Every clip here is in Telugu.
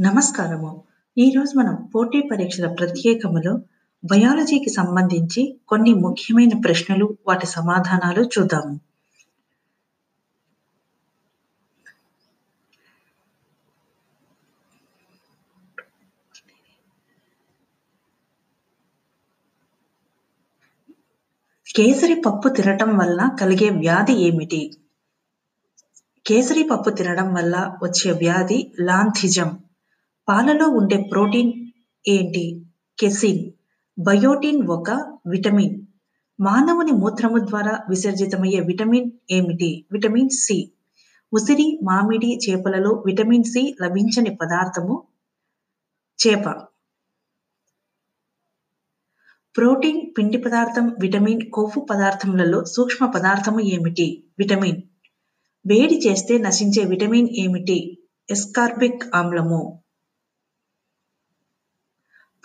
నమస్కారము. ఈరోజు మనం పోటీ పరీక్షల ప్రత్యేకములో బయాలజీకి సంబంధించి కొన్ని ముఖ్యమైన ప్రశ్నలు, వాటి సమాధానాలు చూద్దాము. కేసరి పప్పు తినటం వల్ల కలిగే వ్యాధి ఏమిటి? కేసరి పప్పు తినడం వల్ల వచ్చే వ్యాధి లాంథిజం. పాలలో ఉండే ప్రోటీన్ ఏంటి? కెసిన్. బయోటిన్ ఒక విటమిన్. మానవుని మూత్రము ద్వారా విసర్జితమయ్యే విటమిన్ ఏమిటి? Vitamin C. ఉసిరి, మామిడి, చేపలలో విటమిన్ సి లభించని పదార్థము చేప. ప్రోటీన్, పిండి పదార్థం, విటమిన్, కొవ్వు పదార్థములలో సూక్ష్మ పదార్థము ఏమిటి? విటమిన్. వేడి చేస్తే నశించే విటమిన్ ఏమిటి? ఎస్కార్బిక్ ఆమ్లము.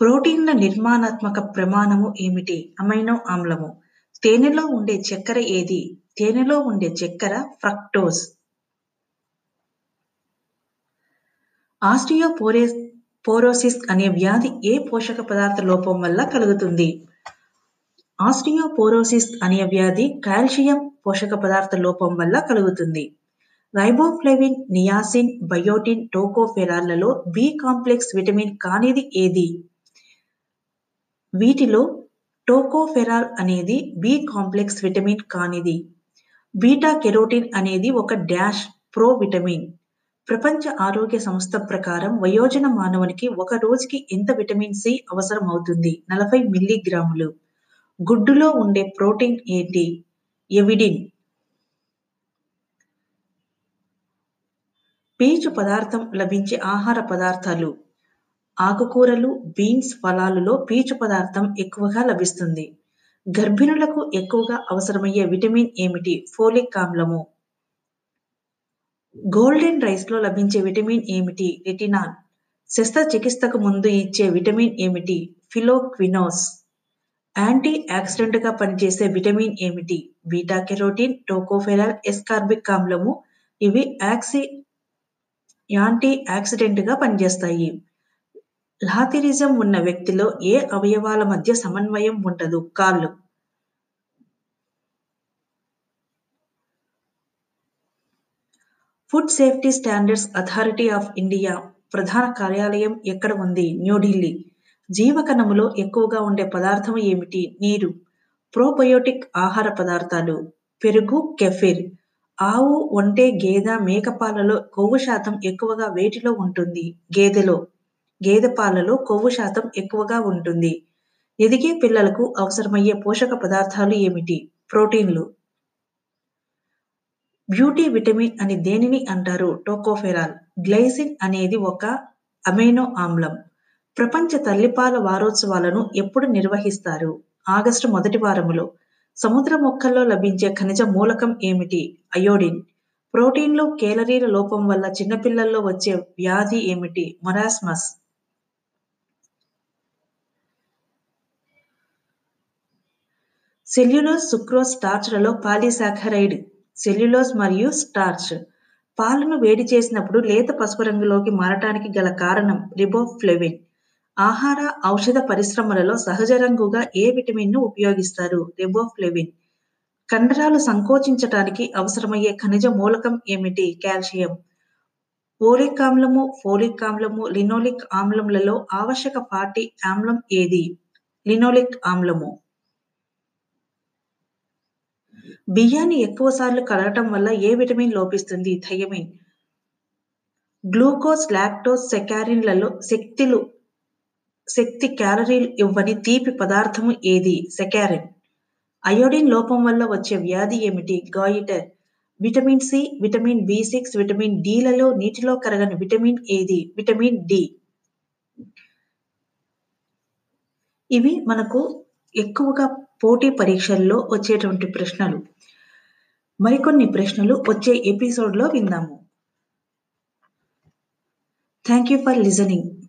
ప్రోటీన్ల నిర్మాణాత్మక ప్రమాణము ఏమిటి? అమైనో ఆమ్లము. తేనెలో ఉండే చక్కెర ఏది? తేనెలో ఉండే చక్కెర ఫ్రక్టోజ్. ఆస్టియోపోరోసిస్ పోరోసిస్ అనే వ్యాధి ఏ పోషక పదార్థ లోపం వల్ల కలుగుతుంది? ఆస్టియోపోరోసిస్ అనే వ్యాధి కాల్షియం పోషక పదార్థ లోపం వల్ల కలుగుతుంది. రైబోఫ్లెవిన్ నియాసిన్, బయోటిన్, టోకోఫెరాల్లలో బి కాంప్లెక్స్ విటమిన్ కానిది ఏది? వీటిలో టోకోఫెరాల్ అనేది బి కాంప్లెక్స్ విటమిన్ కానిది. బీటా కెరోటిన్ అనేది ఒక డాష్ ప్రో విటమిన్. ప్రపంచ ఆరోగ్య సంస్థ ప్రకారం వయోజన మానవునికి ఒక రోజుకి ఎంత విటమిన్ సి అవసరం అవుతుంది? నలభై మిల్లీగ్రాములు. గుడ్డులో ఉండే ప్రోటీన్ ఏంటి? ఎవిడిన్. పీచు పదార్థం లభించే ఆహార పదార్థాలు ఆకుకూరలు, బీన్స్, ఫలాలులో పీచు పదార్థం ఎక్కువగా లభిస్తుంది. గర్భిణులకు ఎక్కువగా అవసరమయ్యే విటమిన్ ఏమిటి? ఫోలిక్ ఆమ్లము. గోల్డెన్ రైస్లో లభించే విటమిన్ ఏమిటి? రెటినాల్. శస్త్రచికిత్సకు ముందు ఇచ్చే విటమిన్ ఏమిటి? ఫిలోక్వినోస్. యాంటీ ఆక్సిడెంట్గా పనిచేసే విటమిన్ ఏమిటి? బీటా కెరోటిన్, టోకోఫెరాల్, ఎస్కార్బిక్ ఆమ్లము. ఇవి యాక్సి యాంటీ ఆక్సిడెంట్గా పనిచేస్తాయి. లాథిరిజం ఉన్న వ్యక్తిలో ఏ అవయవాల మధ్య సమన్వయం ఉండదు? కాళ్ళు. Food safety standards authority of India ప్రధాన కార్యాలయం ఎక్కడ ఉంది? న్యూఢిల్లీ. జీవకణములో ఎక్కువగా ఉండే పదార్థం ఏమిటి? నీరు. ప్రోబయోటిక్ ఆహార పదార్థాలు పెరుగు, కెఫిర్. ఆవు, ఒంటె, గేదె, మేక పాలలో కొవ్వు శాతం ఎక్కువగా వేటిలో ఉంటుంది? గేదెలో. గేదె పాలలో కొవ్వు శాతం ఎక్కువగా ఉంటుంది. ఎదిగే పిల్లలకు అవసరమయ్యే పోషక పదార్థాలు ఏమిటి? ప్రోటీన్లు. బ్యూటీ విటమిన్ అని దేనిని అంటారు? టోకోఫెరాల్. గ్లైసిన్ అనేది ఒక అమైనో ఆమ్లం. ప్రపంచ తల్లిపాల వారోత్సవాలను ఎప్పుడు నిర్వహిస్తారు? ఆగస్టు మొదటి వారములో. సముద్ర మొక్కల్లో లభించే ఖనిజ మూలకం ఏమిటి? అయోడిన్. ప్రోటీన్లు, కేలరీల లోపం వల్ల చిన్నపిల్లల్లో వచ్చే వ్యాధి ఏమిటి? మొరాస్మస్ సెల్యులోజ్, సుక్రోజ్, స్టార్చ్లలో పాలీసాకరైడ్. సెల్యులోజ్ మరియు స్టార్చ్. పాలను వేడి చేసినప్పుడు లేత పసుపు రంగులోకి మారటానికి గల కారణం రిబోఫ్లెవిన్ ఆహార, ఔషధ పరిశ్రమలలో సహజ రంగుగా ఏ విటమిన్ను ఉపయోగిస్తారు? రిబోఫ్లెవిన్ కండరాలు సంకోచించటానికి అవసరమయ్యే ఖనిజ మూలకం ఏమిటి? కాల్షియం. ఓలిక్ ఆమ్లము, ఫోలిక్ ఆమ్లము, లినోలిక్ ఆమ్లములలో ఆవశ్యక పార్టీ ఆమ్లం ఏది? లినోలిక్ ఆమ్లము. బియ్యాన్ని ఎక్కువ సార్లు కలగటం వల్ల ఏ విటమిన్ లోపిస్తుంది? థయమిన్. గ్లూకోజ్, లాక్టోజ్, సెకారిన్లలో శక్తిలు శక్తి క్యాలరీలు ఇవ్వని తీపి పదార్థము ఏది? సెకారిన్. అయోడిన్ లోపం వల్ల వచ్చే వ్యాధి ఏమిటి? Goitre. Vitamin C, vitamin B six, vitamin D లలో నీటిలో కరగని విటమిన్ ఏది? Vitamin D. ఇవి మనకు ఎక్కువగా పోటీ పరీక్షల్లో వచ్చేటువంటి ప్రశ్నలు. మరికొన్ని ప్రశ్నలు వచ్చే ఎపిసోడ్లో విందాము. Thank you for listening.